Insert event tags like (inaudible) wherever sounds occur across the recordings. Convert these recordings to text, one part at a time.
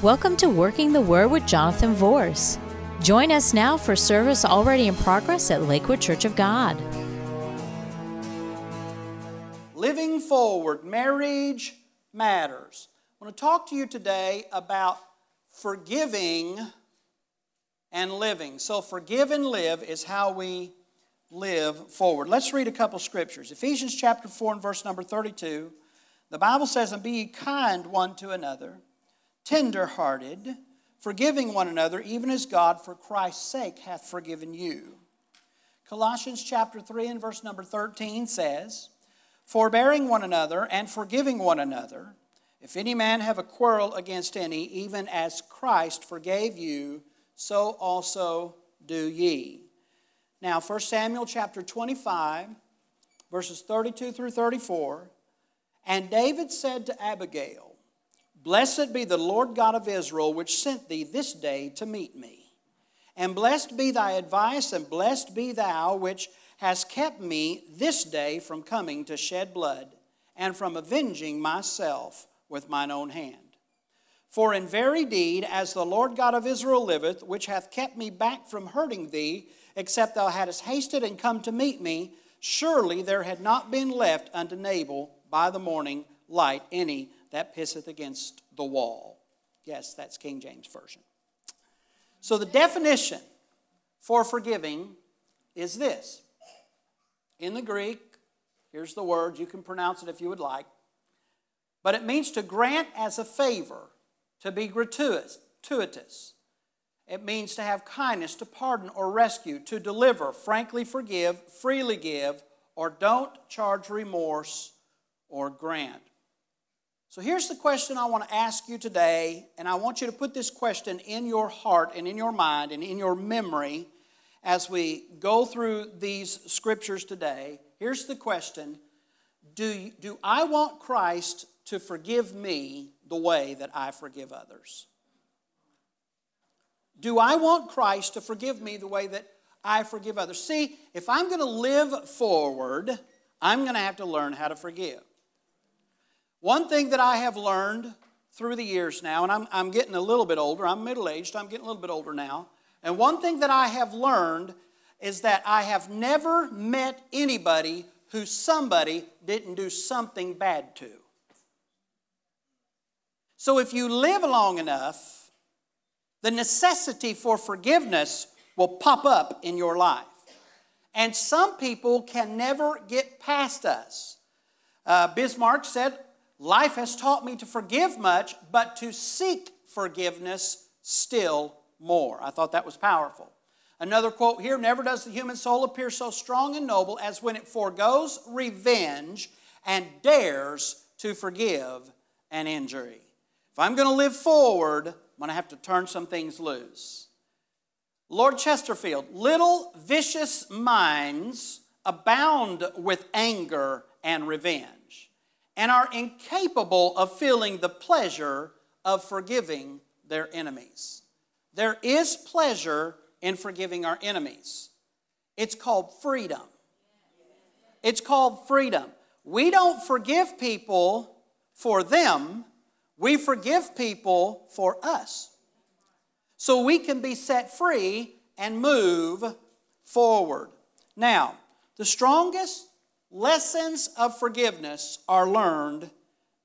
Welcome to Working the Word with Jonathan Vorse. Join us now for service already in progress at Lakewood Church of God. Living forward, marriage matters. I want to talk to you today about forgiving and living. So, forgive and live is how we live forward. Let's read a couple scriptures. Ephesians chapter 4 and verse number 32. The Bible says, And be ye kind one to another, tender hearted, forgiving one another, even as God for Christ's sake hath forgiven you. Colossians chapter 3 and verse number 13 says, Forbearing one another and forgiving one another, if any man have a quarrel against any, even as Christ forgave you, so also do ye. Now, 1 Samuel chapter 25, verses 32 through 34. And David said to Abigail, Blessed be the Lord God of Israel, which sent thee this day to meet me. And blessed be thy advice, and blessed be thou, which hast kept me this day from coming to shed blood, and from avenging myself with mine own hand. For in very deed, as the Lord God of Israel liveth, which hath kept me back from hurting thee, except thou hadst hasted and come to meet me, surely there had not been left unto Nabal by the morning light any that pisseth against the wall. Yes, that's King James Version. So the definition for forgiving is this. In the Greek, here's the word, you can pronounce it if you would like, but it means to grant as a favor, to be gratuitous. gratuitous. It means to have kindness, to pardon or rescue, to deliver, frankly forgive, freely give, or don't charge remorse or grant. So here's the question I want to ask you today, and I want you to put this question in your heart and in your mind and in your memory as we go through these scriptures today. Here's the question Do, do I want Christ to forgive me the way that I forgive others? Do I want Christ to forgive me the way that I forgive others? See, if I'm going to live forward, I'm going to have to learn how to forgive. One thing that I have learned through the years now, and I'm, I'm getting a little bit older, I'm middle aged, I'm getting a little bit older now, and one thing that I have learned is that I have never met anybody who somebody didn't do something bad to. So if you live long enough, the necessity for forgiveness will pop up in your life. And some people can never get past us. Uh, Bismarck said, Life has taught me to forgive much, but to seek forgiveness still more. I thought that was powerful. Another quote here Never does the human soul appear so strong and noble as when it foregoes revenge and dares to forgive an injury. If I'm going to live forward, I'm going to have to turn some things loose. Lord Chesterfield, little vicious minds abound with anger and revenge and are incapable of feeling the pleasure of forgiving their enemies. There is pleasure in forgiving our enemies. It's called freedom. It's called freedom. We don't forgive people for them, we forgive people for us. So we can be set free and move forward. Now, the strongest Lessons of forgiveness are learned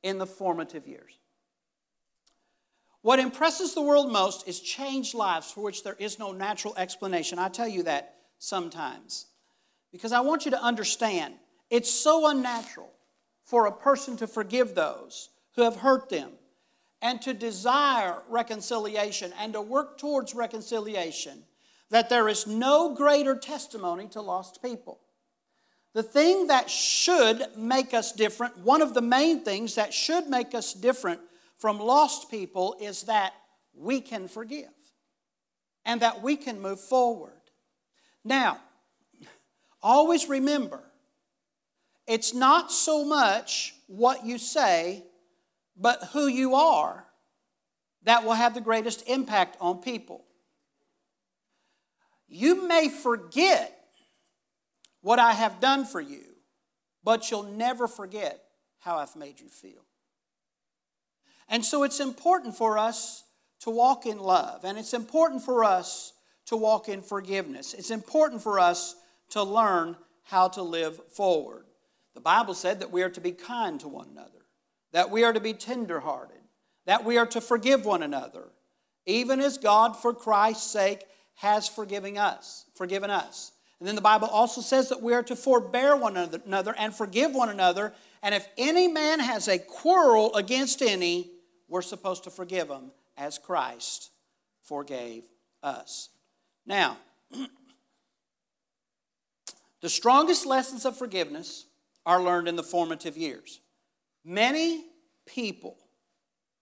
in the formative years. What impresses the world most is changed lives for which there is no natural explanation. I tell you that sometimes because I want you to understand it's so unnatural for a person to forgive those who have hurt them and to desire reconciliation and to work towards reconciliation that there is no greater testimony to lost people. The thing that should make us different, one of the main things that should make us different from lost people is that we can forgive and that we can move forward. Now, always remember, it's not so much what you say, but who you are that will have the greatest impact on people. You may forget what I have done for you, but you'll never forget how I've made you feel. And so it's important for us to walk in love. And it's important for us to walk in forgiveness. It's important for us to learn how to live forward. The Bible said that we are to be kind to one another, that we are to be tenderhearted, that we are to forgive one another, even as God, for Christ's sake, has forgiven us, forgiven us. And then the Bible also says that we are to forbear one another and forgive one another. And if any man has a quarrel against any, we're supposed to forgive him as Christ forgave us. Now, (clears throat) the strongest lessons of forgiveness are learned in the formative years. Many people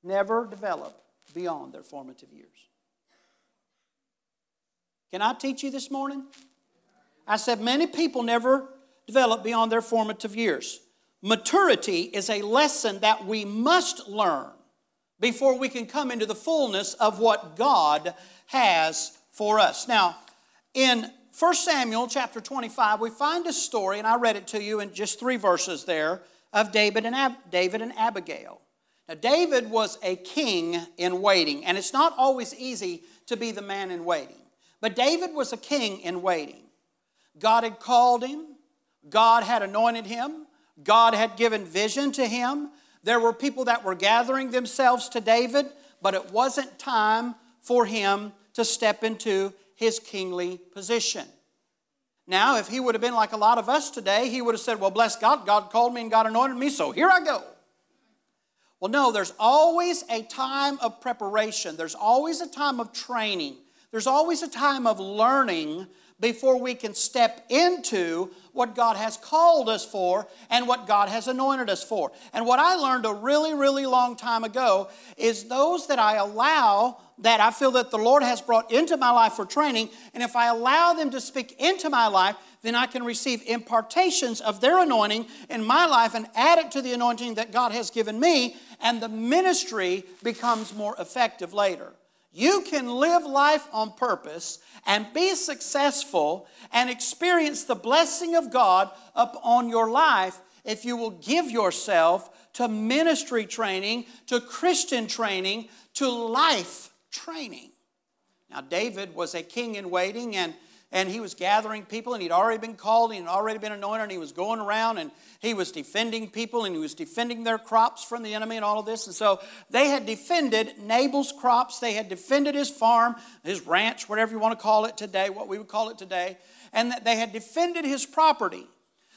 never develop beyond their formative years. Can I teach you this morning? I said many people never develop beyond their formative years. Maturity is a lesson that we must learn before we can come into the fullness of what God has for us. Now, in 1 Samuel chapter 25, we find a story, and I read it to you in just three verses there, of David and, Ab- David and Abigail. Now, David was a king in waiting, and it's not always easy to be the man in waiting. But David was a king in waiting. God had called him, God had anointed him, God had given vision to him. There were people that were gathering themselves to David, but it wasn't time for him to step into his kingly position. Now, if he would have been like a lot of us today, he would have said, Well, bless God, God called me and God anointed me, so here I go. Well, no, there's always a time of preparation, there's always a time of training, there's always a time of learning before we can step into what God has called us for and what God has anointed us for. And what I learned a really, really long time ago is those that I allow that I feel that the Lord has brought into my life for training, and if I allow them to speak into my life, then I can receive impartations of their anointing in my life and add it to the anointing that God has given me, and the ministry becomes more effective later. You can live life on purpose and be successful and experience the blessing of God upon your life if you will give yourself to ministry training, to Christian training, to life training. Now, David was a king in waiting, and and he was gathering people, and he'd already been called, and he'd already been anointed, and he was going around and he was defending people, and he was defending their crops from the enemy and all of this. And so they had defended Nabal's crops, they had defended his farm, his ranch, whatever you want to call it today, what we would call it today, and that they had defended his property.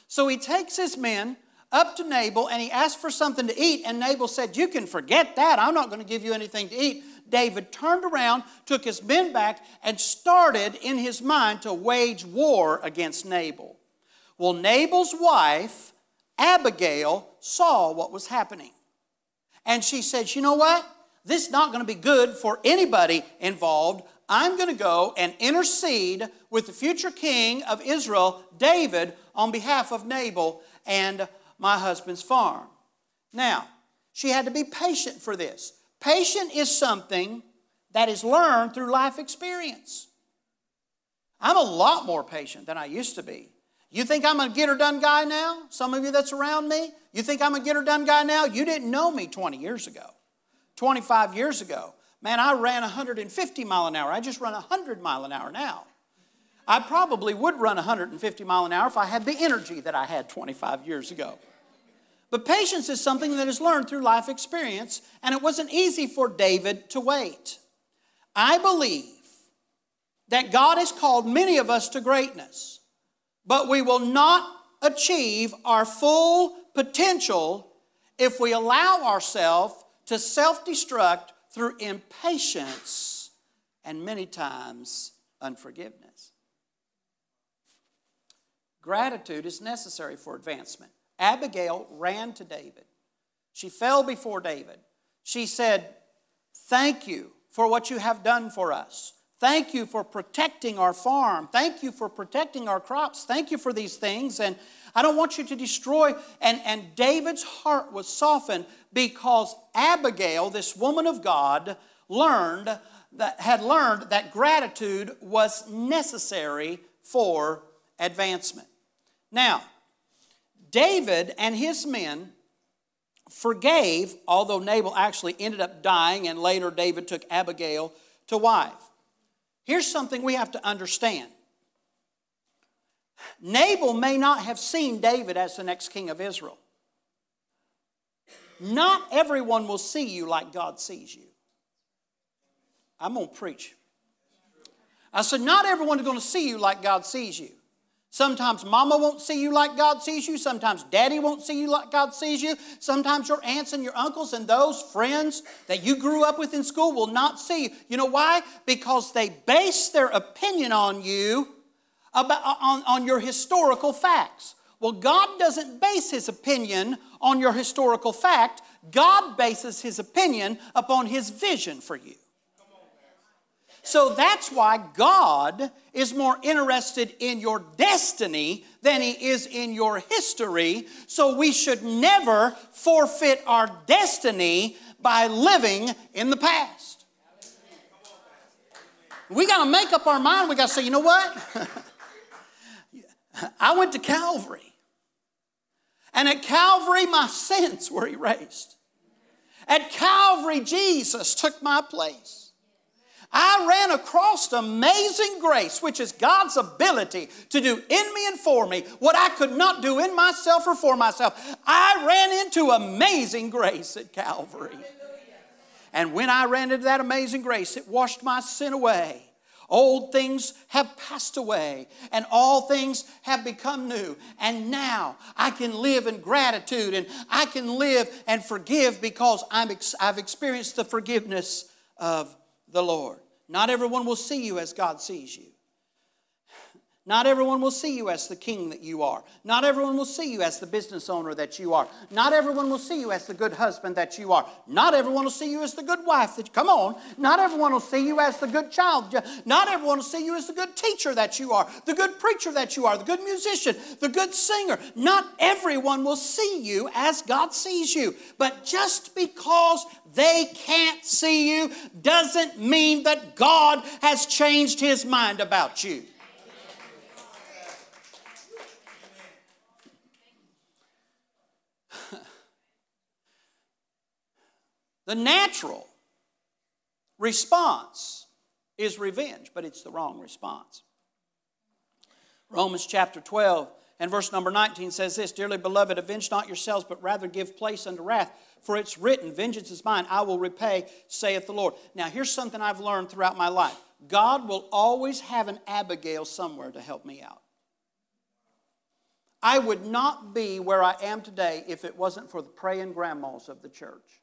So he takes his men up to Nabal and he asked for something to eat, and Nabal said, You can forget that. I'm not going to give you anything to eat. David turned around, took his men back, and started in his mind to wage war against Nabal. Well, Nabal's wife, Abigail, saw what was happening. And she said, You know what? This is not going to be good for anybody involved. I'm going to go and intercede with the future king of Israel, David, on behalf of Nabal and my husband's farm. Now, she had to be patient for this. Patient is something that is learned through life experience. I'm a lot more patient than I used to be. You think I'm a get her done guy now? Some of you that's around me? You think I'm a get her done guy now? You didn't know me 20 years ago, 25 years ago. Man, I ran 150 mile an hour. I just run 100 mile an hour now. I probably would run 150 mile an hour if I had the energy that I had 25 years ago. But patience is something that is learned through life experience, and it wasn't easy for David to wait. I believe that God has called many of us to greatness, but we will not achieve our full potential if we allow ourselves to self destruct through impatience and many times unforgiveness. Gratitude is necessary for advancement. Abigail ran to David. She fell before David. She said, Thank you for what you have done for us. Thank you for protecting our farm. Thank you for protecting our crops. Thank you for these things. And I don't want you to destroy. And, and David's heart was softened because Abigail, this woman of God, learned that had learned that gratitude was necessary for advancement. Now, David and his men forgave, although Nabal actually ended up dying, and later David took Abigail to wife. Here's something we have to understand Nabal may not have seen David as the next king of Israel. Not everyone will see you like God sees you. I'm going to preach. I said, Not everyone is going to see you like God sees you. Sometimes mama won't see you like God sees you. Sometimes daddy won't see you like God sees you. Sometimes your aunts and your uncles and those friends that you grew up with in school will not see you. You know why? Because they base their opinion on you about, on, on your historical facts. Well, God doesn't base his opinion on your historical fact, God bases his opinion upon his vision for you. So that's why God is more interested in your destiny than he is in your history. So we should never forfeit our destiny by living in the past. We got to make up our mind. We got to say, you know what? (laughs) I went to Calvary. And at Calvary, my sins were erased. At Calvary, Jesus took my place. I ran across amazing grace, which is God's ability to do in me and for me what I could not do in myself or for myself. I ran into amazing grace at Calvary. And when I ran into that amazing grace, it washed my sin away. Old things have passed away, and all things have become new. And now I can live in gratitude and I can live and forgive because I'm ex- I've experienced the forgiveness of the Lord. Not everyone will see you as God sees you. Not everyone will see you as the king that you are. Not everyone will see you as the business owner that you are. Not everyone will see you as the good husband that you are. Not everyone will see you as the good wife that come on. Not everyone will see you as the good child. Not everyone will see you as the good teacher that you are, the good preacher that you are, the good musician, the good singer. Not everyone will see you as God sees you. But just because they can't see you doesn't mean that God has changed his mind about you. The natural response is revenge, but it's the wrong response. Romans chapter 12 and verse number 19 says this Dearly beloved, avenge not yourselves, but rather give place unto wrath. For it's written, Vengeance is mine, I will repay, saith the Lord. Now, here's something I've learned throughout my life God will always have an Abigail somewhere to help me out. I would not be where I am today if it wasn't for the praying grandmas of the church.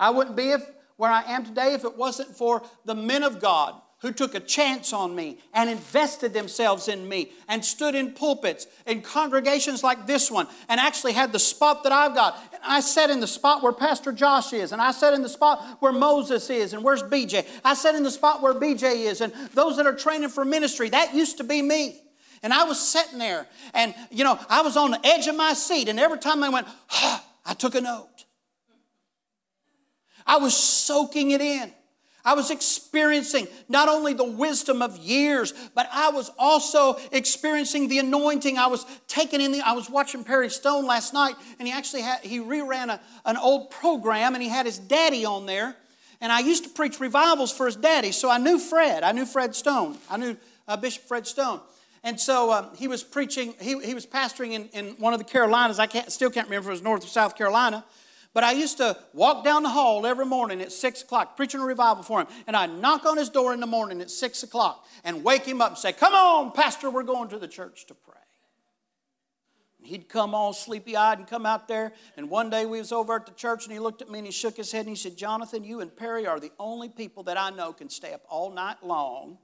I wouldn't be if, where I am today if it wasn't for the men of God who took a chance on me and invested themselves in me and stood in pulpits in congregations like this one and actually had the spot that I've got. And I sat in the spot where Pastor Josh is, and I sat in the spot where Moses is, and where's BJ? I sat in the spot where BJ is, and those that are training for ministry. That used to be me. And I was sitting there, and you know, I was on the edge of my seat, and every time I went, (sighs) I took a note. I was soaking it in. I was experiencing not only the wisdom of years, but I was also experiencing the anointing. I was taken in the, I was watching Perry Stone last night, and he actually had, he reran a, an old program, and he had his daddy on there. And I used to preach revivals for his daddy, so I knew Fred. I knew Fred Stone. I knew uh, Bishop Fred Stone. And so um, he was preaching, he, he was pastoring in, in one of the Carolinas. I can't, still can't remember if it was North or South Carolina. But I used to walk down the hall every morning at 6 o'clock, preaching a revival for him. And I'd knock on his door in the morning at 6 o'clock and wake him up and say, Come on, Pastor, we're going to the church to pray. And he'd come all sleepy eyed and come out there. And one day we was over at the church and he looked at me and he shook his head and he said, Jonathan, you and Perry are the only people that I know can stay up all night long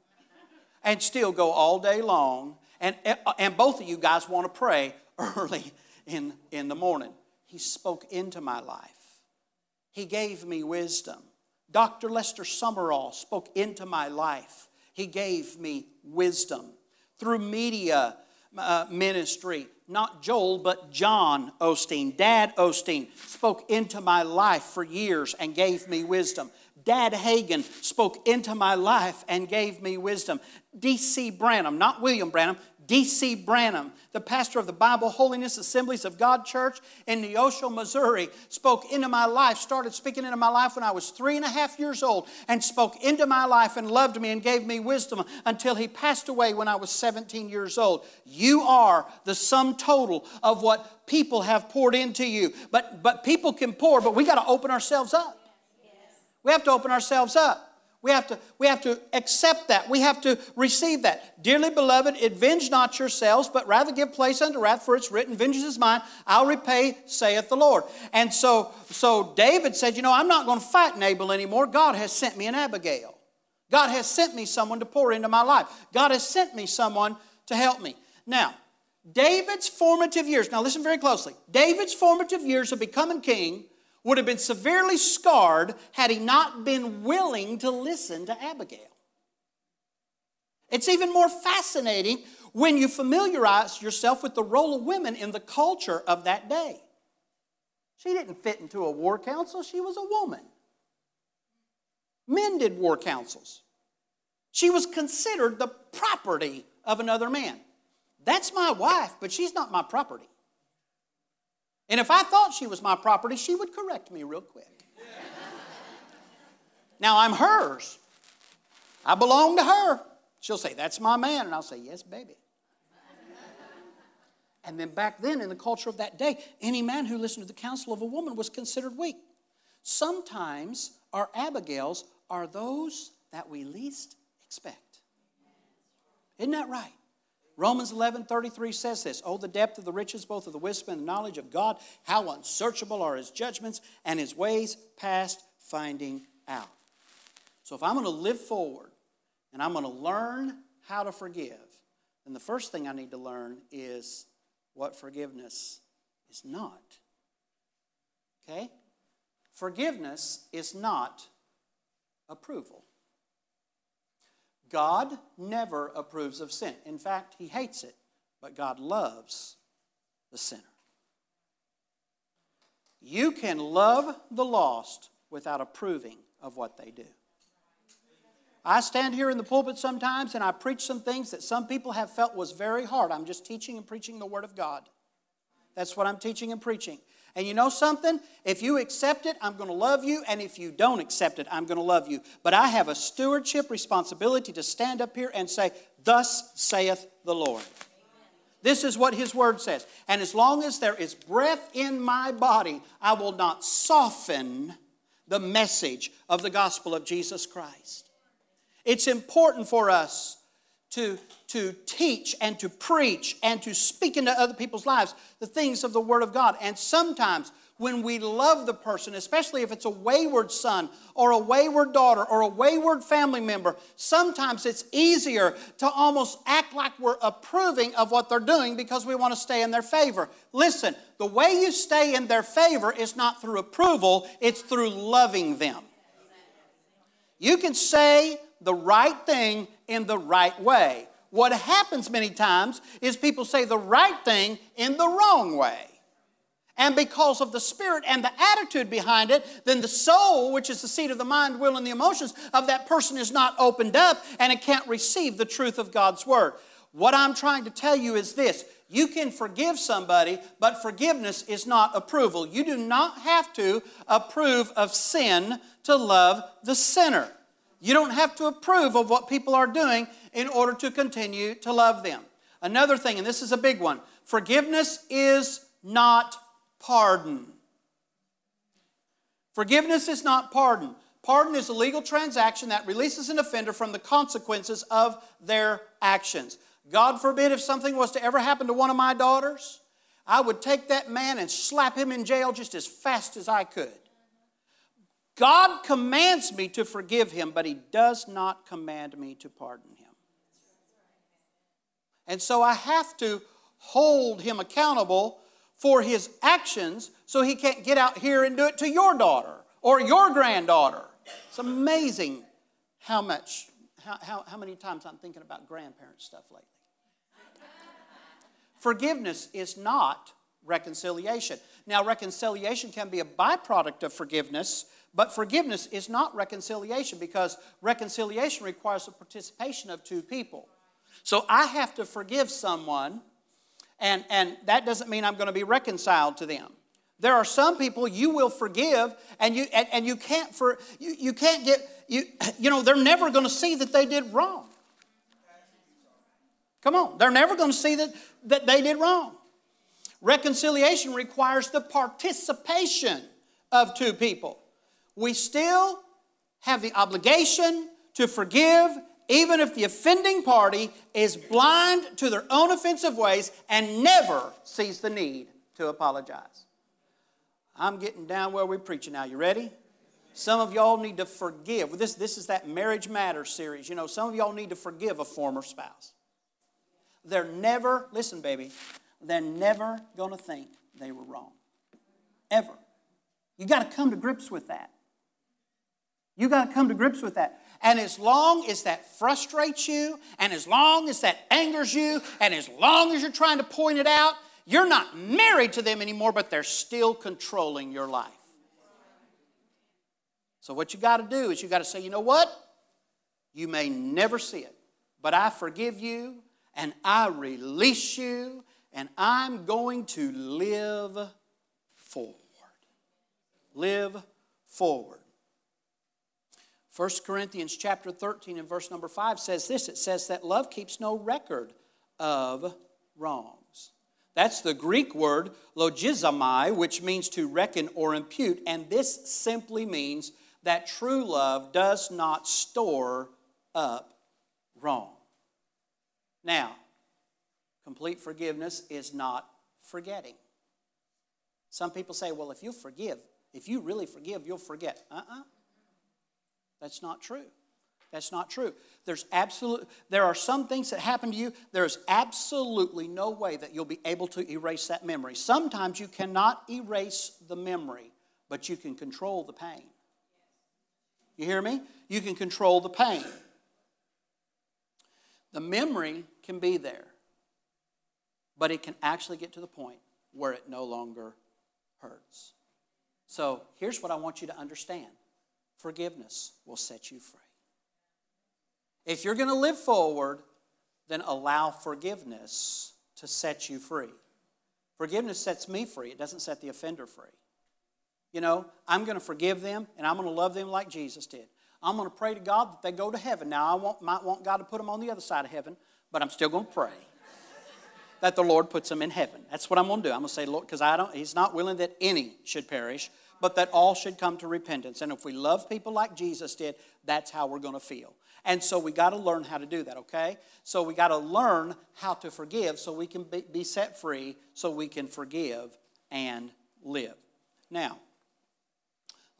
and still go all day long. And, and both of you guys want to pray early in, in the morning. He spoke into my life. He gave me wisdom. Dr. Lester Sumrall spoke into my life. He gave me wisdom. Through media uh, ministry, not Joel, but John Osteen, Dad Osteen, spoke into my life for years and gave me wisdom. Dad Hagin spoke into my life and gave me wisdom. D.C. Branham, not William Branham, D.C. Branham, the pastor of the Bible Holiness Assemblies of God Church in Neosho, Missouri, spoke into my life, started speaking into my life when I was three and a half years old, and spoke into my life and loved me and gave me wisdom until he passed away when I was 17 years old. You are the sum total of what people have poured into you. But, but people can pour, but we got to open ourselves up. We have to open ourselves up. We have, to, we have to accept that. We have to receive that. Dearly beloved, avenge not yourselves, but rather give place unto wrath, for it's written, Vengeance is mine, I'll repay, saith the Lord. And so, so David said, You know, I'm not going to fight Nabal anymore. God has sent me an Abigail. God has sent me someone to pour into my life. God has sent me someone to help me. Now, David's formative years, now listen very closely. David's formative years of becoming king would have been severely scarred had he not been willing to listen to Abigail. It's even more fascinating when you familiarize yourself with the role of women in the culture of that day. She didn't fit into a war council, she was a woman. Men did war councils. She was considered the property of another man. That's my wife, but she's not my property. And if I thought she was my property, she would correct me real quick. now I'm hers. I belong to her. She'll say, That's my man. And I'll say, Yes, baby. and then back then, in the culture of that day, any man who listened to the counsel of a woman was considered weak. Sometimes our Abigails are those that we least expect. Isn't that right? Romans 11 33 says this Oh, the depth of the riches, both of the wisdom and the knowledge of God, how unsearchable are his judgments and his ways past finding out. So, if I'm going to live forward and I'm going to learn how to forgive, then the first thing I need to learn is what forgiveness is not. Okay? Forgiveness is not approval. God never approves of sin. In fact, He hates it, but God loves the sinner. You can love the lost without approving of what they do. I stand here in the pulpit sometimes and I preach some things that some people have felt was very hard. I'm just teaching and preaching the Word of God. That's what I'm teaching and preaching. And you know something? If you accept it, I'm going to love you. And if you don't accept it, I'm going to love you. But I have a stewardship responsibility to stand up here and say, Thus saith the Lord. This is what his word says. And as long as there is breath in my body, I will not soften the message of the gospel of Jesus Christ. It's important for us to, to teach and to preach and to speak into other people's lives the things of the Word of God. And sometimes when we love the person, especially if it's a wayward son or a wayward daughter or a wayward family member, sometimes it's easier to almost act like we're approving of what they're doing because we want to stay in their favor. Listen, the way you stay in their favor is not through approval, it's through loving them. You can say the right thing in the right way. What happens many times is people say the right thing in the wrong way. And because of the spirit and the attitude behind it, then the soul, which is the seat of the mind, will, and the emotions of that person is not opened up and it can't receive the truth of God's word. What I'm trying to tell you is this you can forgive somebody, but forgiveness is not approval. You do not have to approve of sin to love the sinner. You don't have to approve of what people are doing in order to continue to love them. Another thing, and this is a big one forgiveness is not pardon. Forgiveness is not pardon. Pardon is a legal transaction that releases an offender from the consequences of their actions. God forbid if something was to ever happen to one of my daughters, I would take that man and slap him in jail just as fast as I could. God commands me to forgive him, but he does not command me to pardon him. And so I have to hold him accountable for his actions so he can't get out here and do it to your daughter or your granddaughter. It's amazing how much, how, how, how many times I'm thinking about grandparent stuff lately. Forgiveness is not reconciliation. Now, reconciliation can be a byproduct of forgiveness but forgiveness is not reconciliation because reconciliation requires the participation of two people. So I have to forgive someone, and, and that doesn't mean I'm going to be reconciled to them. There are some people you will forgive, and you and, and you can't for you, you can't get you (clears throat) you know they're never going to see that they did wrong. Come on, they're never going to see that, that they did wrong. Reconciliation requires the participation of two people. We still have the obligation to forgive even if the offending party is blind to their own offensive ways and never sees the need to apologize. I'm getting down where we're preaching now. You ready? Some of y'all need to forgive. This, this is that Marriage Matters series. You know, some of y'all need to forgive a former spouse. They're never, listen, baby, they're never going to think they were wrong. Ever. You got to come to grips with that. You got to come to grips with that. And as long as that frustrates you, and as long as that angers you, and as long as you're trying to point it out, you're not married to them anymore, but they're still controlling your life. So, what you got to do is you got to say, you know what? You may never see it, but I forgive you and I release you and I'm going to live forward. Live forward. 1 Corinthians chapter 13 and verse number 5 says this it says that love keeps no record of wrongs. That's the Greek word logizomai, which means to reckon or impute, and this simply means that true love does not store up wrong. Now, complete forgiveness is not forgetting. Some people say, well, if you forgive, if you really forgive, you'll forget. Uh uh-uh. uh that's not true. That's not true. There's absolute there are some things that happen to you, there's absolutely no way that you'll be able to erase that memory. Sometimes you cannot erase the memory, but you can control the pain. You hear me? You can control the pain. The memory can be there, but it can actually get to the point where it no longer hurts. So here's what I want you to understand forgiveness will set you free. If you're going to live forward, then allow forgiveness to set you free. Forgiveness sets me free, it doesn't set the offender free. You know, I'm going to forgive them and I'm going to love them like Jesus did. I'm going to pray to God that they go to heaven. Now, I want, might want God to put them on the other side of heaven, but I'm still going to pray that the Lord puts them in heaven. That's what I'm going to do. I'm going to say, Lord, because I don't. He's not willing that any should perish, but that all should come to repentance. And if we love people like Jesus did, that's how we're going to feel. And so we got to learn how to do that, okay? So we got to learn how to forgive so we can be set free, so we can forgive and live. Now,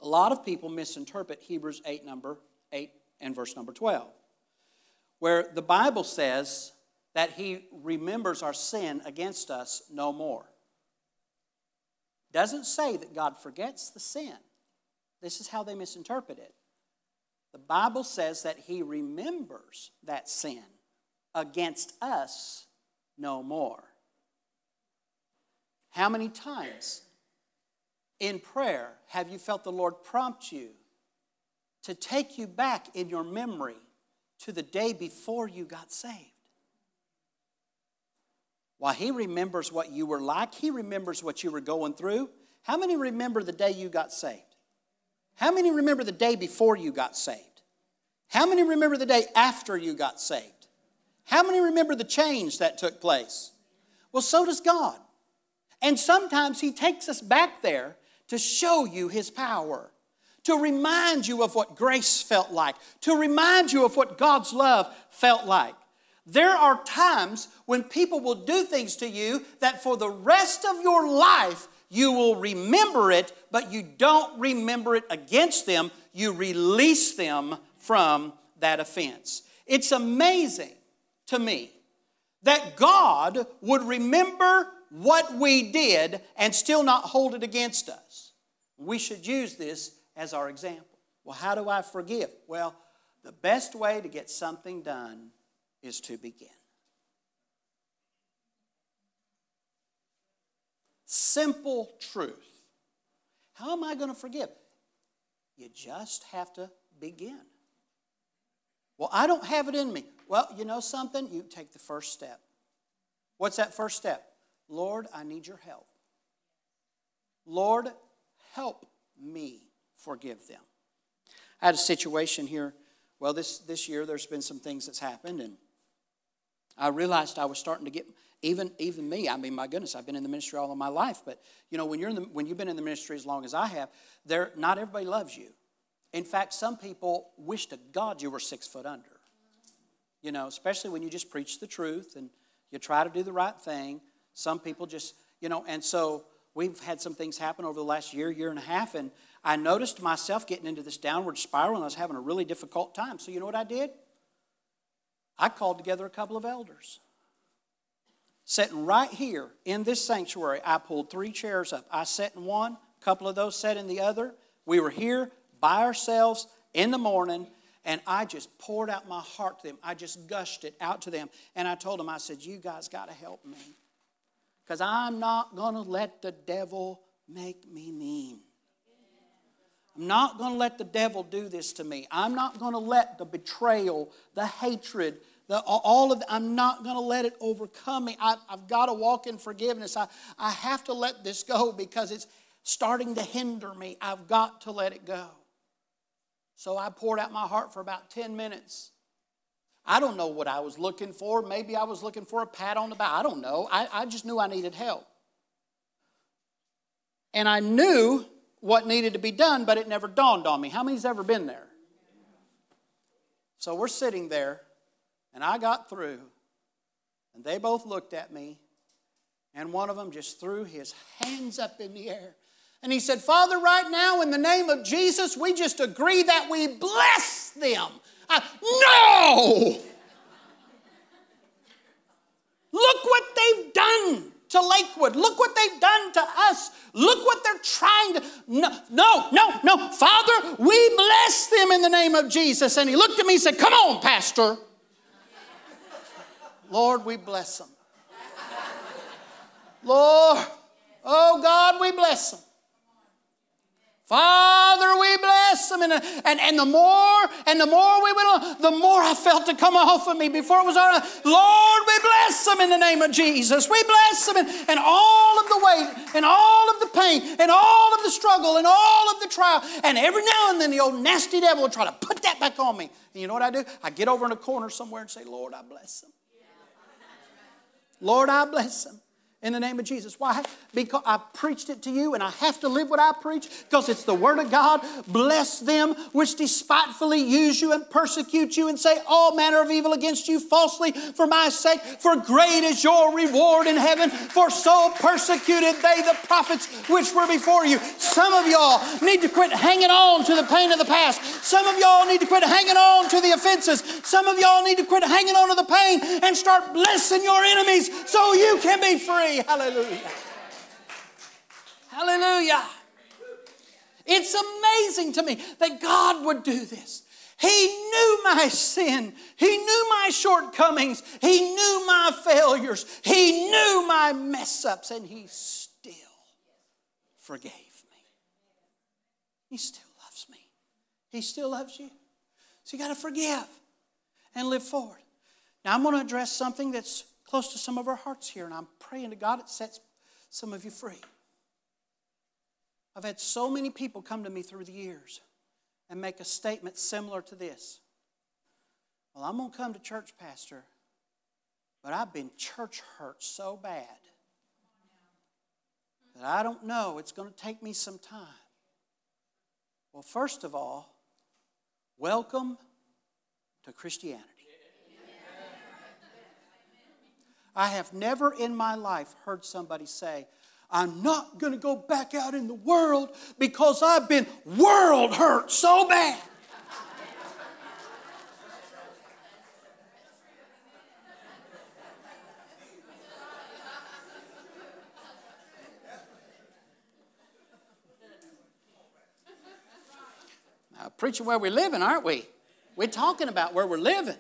a lot of people misinterpret Hebrews 8, number 8 and verse number 12, where the Bible says that He remembers our sin against us no more doesn't say that God forgets the sin. This is how they misinterpret it. The Bible says that He remembers that sin against us no more. How many times in prayer have you felt the Lord prompt you to take you back in your memory to the day before you got saved? While He remembers what you were like, He remembers what you were going through. How many remember the day you got saved? How many remember the day before you got saved? How many remember the day after you got saved? How many remember the change that took place? Well, so does God. And sometimes He takes us back there to show you His power, to remind you of what grace felt like, to remind you of what God's love felt like. There are times when people will do things to you that for the rest of your life you will remember it, but you don't remember it against them. You release them from that offense. It's amazing to me that God would remember what we did and still not hold it against us. We should use this as our example. Well, how do I forgive? Well, the best way to get something done is to begin. Simple truth. How am I going to forgive? You just have to begin. Well, I don't have it in me. Well, you know something? You take the first step. What's that first step? Lord, I need your help. Lord, help me forgive them. I had a situation here. Well, this, this year there's been some things that's happened, and I realized I was starting to get even even me. I mean, my goodness, I've been in the ministry all of my life, but you know, when you're in the, when you've been in the ministry as long as I have, there not everybody loves you. In fact, some people wish to God you were six foot under. You know, especially when you just preach the truth and you try to do the right thing. Some people just, you know, and so we've had some things happen over the last year, year and a half, and I noticed myself getting into this downward spiral and I was having a really difficult time. So, you know what I did? I called together a couple of elders. Sitting right here in this sanctuary, I pulled three chairs up. I sat in one, a couple of those sat in the other. We were here by ourselves in the morning, and I just poured out my heart to them. I just gushed it out to them. And I told them, I said, You guys got to help me. Because I'm not going to let the devil make me mean. I'm not going to let the devil do this to me. I'm not going to let the betrayal, the hatred, the, all of the, I'm not going to let it overcome me. I, have got to walk in forgiveness. I, I have to let this go because it's starting to hinder me. I've got to let it go. So I poured out my heart for about 10 minutes. I don't know what I was looking for. Maybe I was looking for a pat on the back. I don't know. I, I just knew I needed help. And I knew what needed to be done, but it never dawned on me. How many's ever been there? So we're sitting there, and I got through, and they both looked at me, and one of them just threw his hands up in the air. And he said, Father, right now, in the name of Jesus, we just agree that we bless them. I, no! Look what they've done to Lakewood. Look what they've done to us. Look what they're trying to. No, no, no, no. Father, we bless them in the name of Jesus. And he looked at me and said, Come on, Pastor. Lord, we bless them. Lord, oh God, we bless them. Father, we bless them. And, and, and the more and the more we went on, the more I felt to come off of me before it was right. Lord, we bless them in the name of Jesus. We bless them and, and all of the weight and all of the pain and all of the struggle and all of the trial. And every now and then the old nasty devil will try to put that back on me. And you know what I do? I get over in a corner somewhere and say, Lord, I bless them. Lord, I bless them in the name of Jesus. Why? Because I preached it to you and I have to live what I preach because it's the Word of God. Bless them which despitefully use you and persecute you and say all manner of evil against you falsely for my sake. For great is your reward in heaven. For so persecuted they the prophets which were before you. Some of y'all need to quit hanging on to the pain of the past. Some of y'all need to quit hanging on to the offenses. Some of y'all need to quit hanging on to the pain and start blessing your enemies so you can be free. Hallelujah. Hallelujah. It's amazing to me that God would do this. He knew my sin. He knew my shortcomings. He knew my failures. He knew my mess ups, and He still forgave me. He still loves me. He still loves you. So you got to forgive and live forward. Now, I'm going to address something that's close to some of our hearts here, and I'm praying to God it sets some of you free. I've had so many people come to me through the years and make a statement similar to this. Well, I'm going to come to church, Pastor, but I've been church hurt so bad that I don't know. It's going to take me some time. Well, first of all, welcome to Christianity. I have never in my life heard somebody say, I'm not going to go back out in the world because I've been world hurt so bad. Now, preaching where we're living, aren't we? We're talking about where we're living.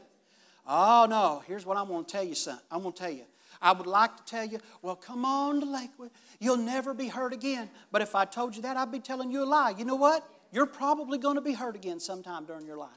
Oh, no. Here's what I'm going to tell you, son. I'm going to tell you. I would like to tell you, well, come on to Lakewood. You'll never be hurt again. But if I told you that, I'd be telling you a lie. You know what? You're probably going to be hurt again sometime during your life.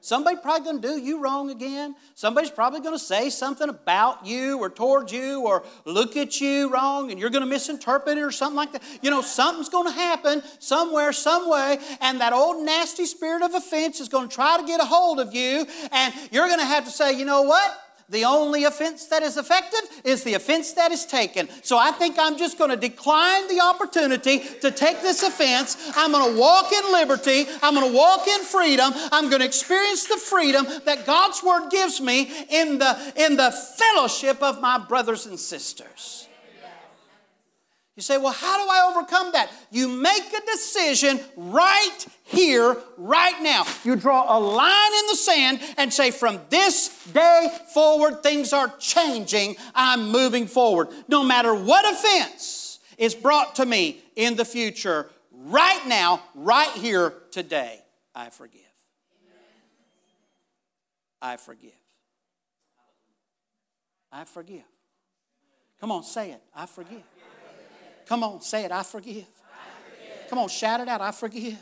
Somebody's probably going to do you wrong again. Somebody's probably going to say something about you or towards you or look at you wrong and you're going to misinterpret it or something like that. You know, something's going to happen somewhere, some way, and that old nasty spirit of offense is going to try to get a hold of you, and you're going to have to say, you know what? The only offense that is effective is the offense that is taken. So I think I'm just going to decline the opportunity to take this offense. I'm going to walk in liberty. I'm going to walk in freedom. I'm going to experience the freedom that God's Word gives me in the, in the fellowship of my brothers and sisters. You say, well, how do I overcome that? You make a decision right here, right now. You draw a line in the sand and say, from this day forward, things are changing. I'm moving forward. No matter what offense is brought to me in the future, right now, right here, today, I forgive. I forgive. I forgive. Come on, say it. I forgive. Come on, say it. I forgive. I forgive. Come on, shout it out. I forgive.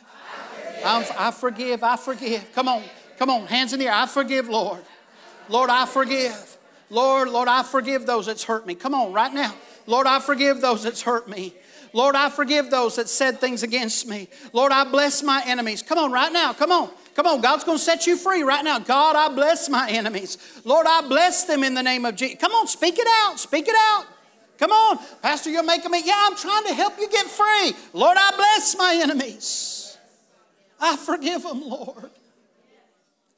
I forgive. I forgive. I forgive. Come on. Come on. Hands in the air. I forgive, Lord. Lord, I forgive. Lord, Lord, I forgive those that's hurt me. Come on, right now. Lord, I forgive those that's hurt me. Lord, I forgive those that said things against me. Lord, I bless my enemies. Come on, right now. Come on. Come on. God's going to set you free right now. God, I bless my enemies. Lord, I bless them in the name of Jesus. Come on, speak it out. Speak it out. Come on, Pastor, you're making me. Yeah, I'm trying to help you get free. Lord, I bless my enemies. I forgive them, Lord.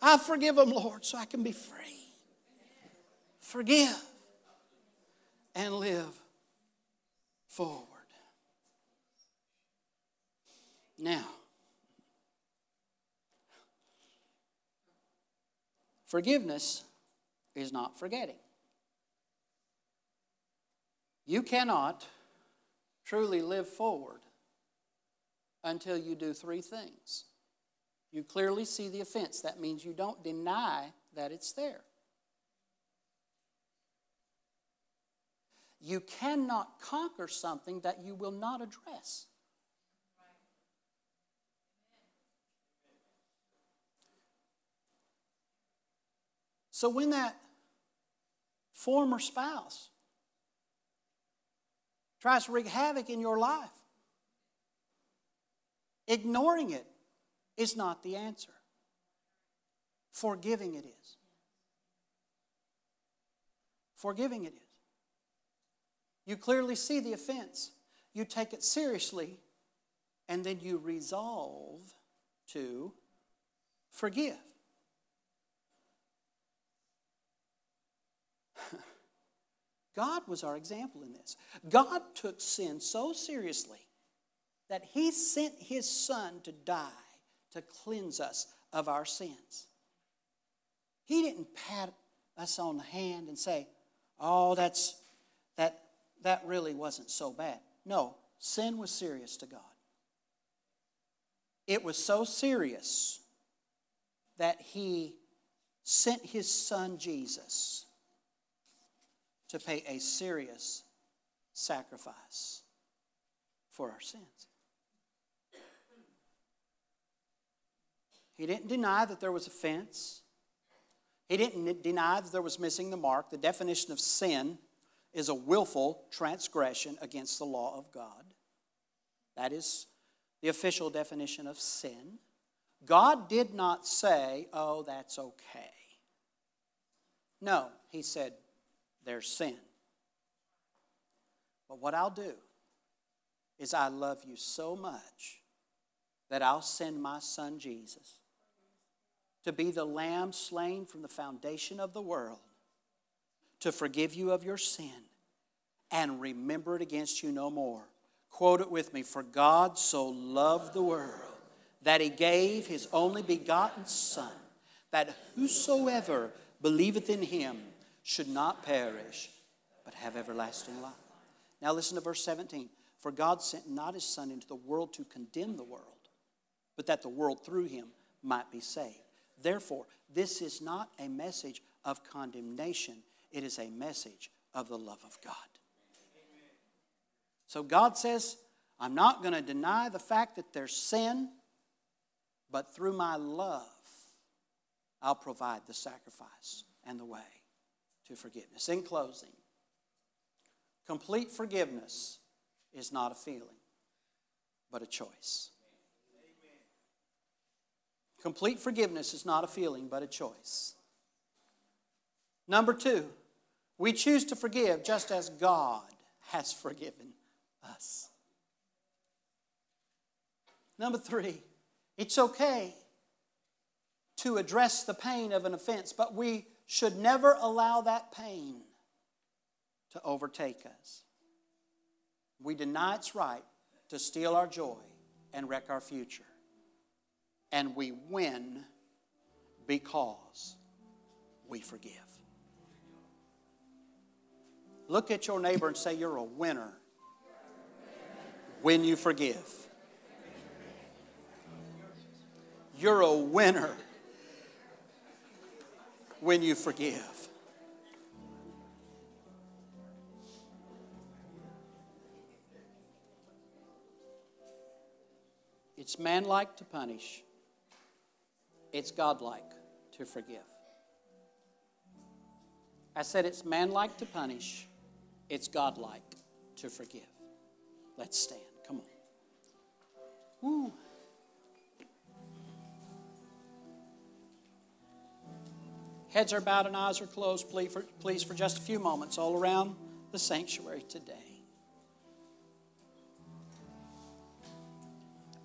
I forgive them, Lord, so I can be free. Forgive and live forward. Now, forgiveness is not forgetting. You cannot truly live forward until you do three things. You clearly see the offense. That means you don't deny that it's there. You cannot conquer something that you will not address. So when that former spouse tries to wreak havoc in your life. Ignoring it is not the answer. Forgiving it is. Forgiving it is. You clearly see the offense, you take it seriously, and then you resolve to forgive. (laughs) God was our example in this. God took sin so seriously that He sent His Son to die to cleanse us of our sins. He didn't pat us on the hand and say, "Oh, that's that that really wasn't so bad." No, sin was serious to God. It was so serious that He sent His Son Jesus to pay a serious sacrifice for our sins. He didn't deny that there was offense. He didn't deny that there was missing the mark. The definition of sin is a willful transgression against the law of God. That is the official definition of sin. God did not say, oh, that's okay. No, He said, their sin. But what I'll do is I love you so much that I'll send my son Jesus to be the lamb slain from the foundation of the world to forgive you of your sin and remember it against you no more. Quote it with me For God so loved the world that he gave his only begotten Son, that whosoever believeth in him should not perish, but have everlasting life. Now listen to verse 17. For God sent not his Son into the world to condemn the world, but that the world through him might be saved. Therefore, this is not a message of condemnation, it is a message of the love of God. So God says, I'm not going to deny the fact that there's sin, but through my love, I'll provide the sacrifice and the way to forgiveness. In closing, complete forgiveness is not a feeling, but a choice. Complete forgiveness is not a feeling, but a choice. Number two, we choose to forgive just as God has forgiven us. Number three, it's okay to address the pain of an offense, but we should never allow that pain to overtake us. We deny its right to steal our joy and wreck our future. And we win because we forgive. Look at your neighbor and say, You're a winner when you forgive. You're a winner when you forgive. It's manlike to punish, it's godlike to forgive. I said it's manlike to punish, it's godlike to forgive. Let's stand. Come on. Woo. Heads are bowed and eyes are closed, please for, please, for just a few moments, all around the sanctuary today.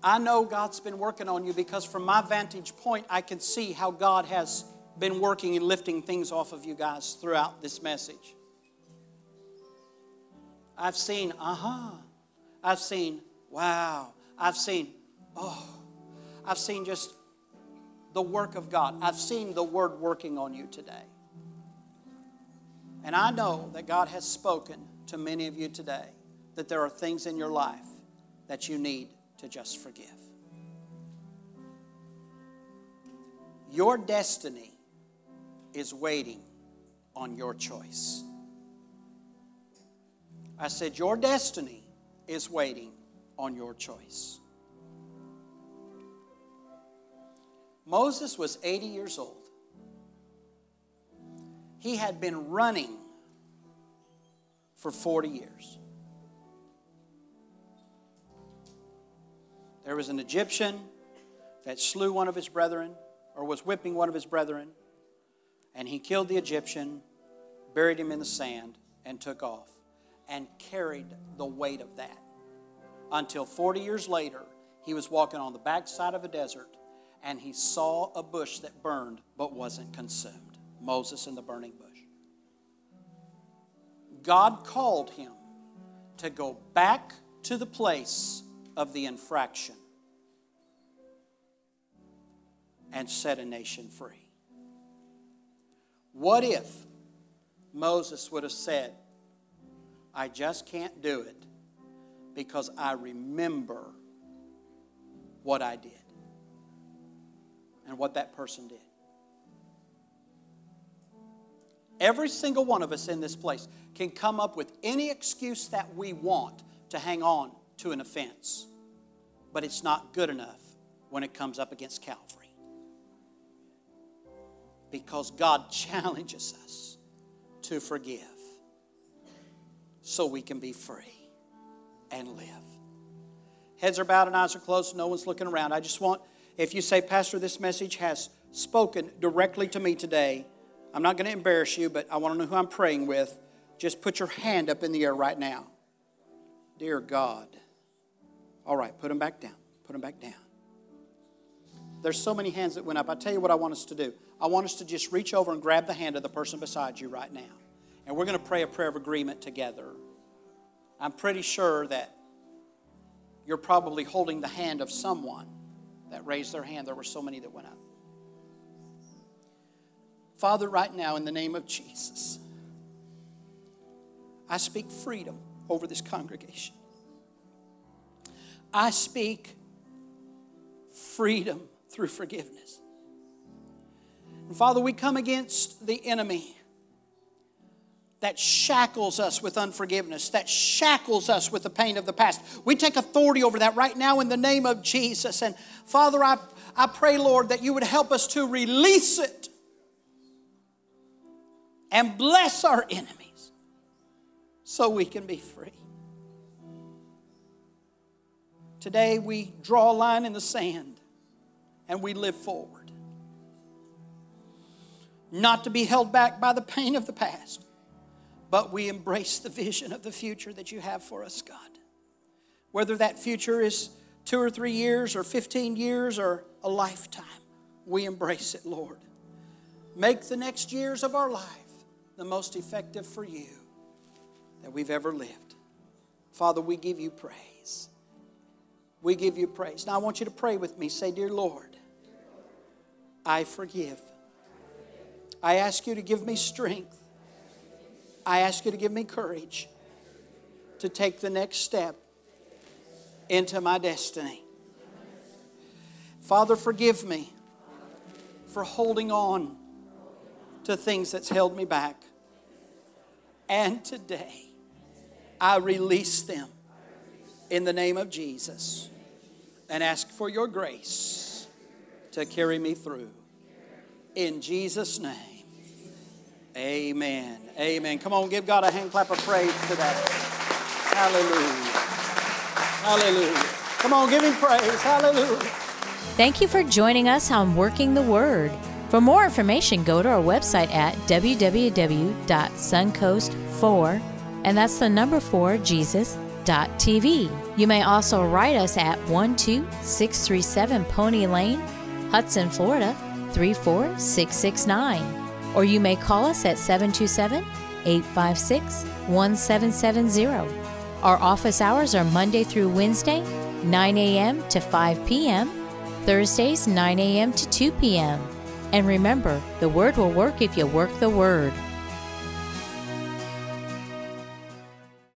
I know God's been working on you because, from my vantage point, I can see how God has been working and lifting things off of you guys throughout this message. I've seen, uh huh. I've seen, wow. I've seen, oh. I've seen just the work of God. I've seen the Word working on you today. And I know that God has spoken to many of you today that there are things in your life that you need to just forgive. Your destiny is waiting on your choice. I said, Your destiny is waiting on your choice. Moses was 80 years old. He had been running for 40 years. There was an Egyptian that slew one of his brethren or was whipping one of his brethren, and he killed the Egyptian, buried him in the sand, and took off and carried the weight of that until 40 years later he was walking on the backside of a desert and he saw a bush that burned but wasn't consumed. Moses in the burning bush. God called him to go back to the place of the infraction and set a nation free. What if Moses would have said, I just can't do it because I remember what I did? And what that person did. Every single one of us in this place can come up with any excuse that we want to hang on to an offense, but it's not good enough when it comes up against Calvary. Because God (laughs) challenges us to forgive so we can be free and live. Heads are bowed and eyes are closed, no one's looking around. I just want if you say, Pastor, this message has spoken directly to me today, I'm not going to embarrass you, but I want to know who I'm praying with. Just put your hand up in the air right now. Dear God. All right, put them back down. Put them back down. There's so many hands that went up. I tell you what I want us to do. I want us to just reach over and grab the hand of the person beside you right now. And we're going to pray a prayer of agreement together. I'm pretty sure that you're probably holding the hand of someone that raised their hand. There were so many that went up. Father, right now, in the name of Jesus, I speak freedom over this congregation. I speak freedom through forgiveness. And Father, we come against the enemy that shackles us with unforgiveness, that shackles us with the pain of the past. We take authority over that right now in the name of Jesus. And Father, I, I pray, Lord, that you would help us to release it and bless our enemies so we can be free. Today we draw a line in the sand and we live forward. Not to be held back by the pain of the past, but we embrace the vision of the future that you have for us, God. Whether that future is two or three years or 15 years or a lifetime, we embrace it, Lord. Make the next years of our life the most effective for you that we've ever lived. Father, we give you praise. We give you praise. Now I want you to pray with me. Say, Dear Lord, I forgive. I ask you to give me strength. I ask you to give me courage to take the next step into my destiny. Father, forgive me for holding on to things that's held me back. And today, I release them in the name of Jesus and ask for your grace to carry me through. In Jesus' name, amen. Amen. Come on, give God a hand clap of praise to that. Hallelujah. Hallelujah. Come on, give him praise. Hallelujah. Thank you for joining us on Working the Word. For more information, go to our website at www.suncoast4, and that's the number 4 Jesus.tv. You may also write us at 12637 Pony Lane, Hudson, Florida 34669. Or you may call us at 727 856 1770. Our office hours are Monday through Wednesday, 9 a.m. to 5 p.m., Thursdays, 9 a.m. to 2 p.m. And remember, the word will work if you work the word.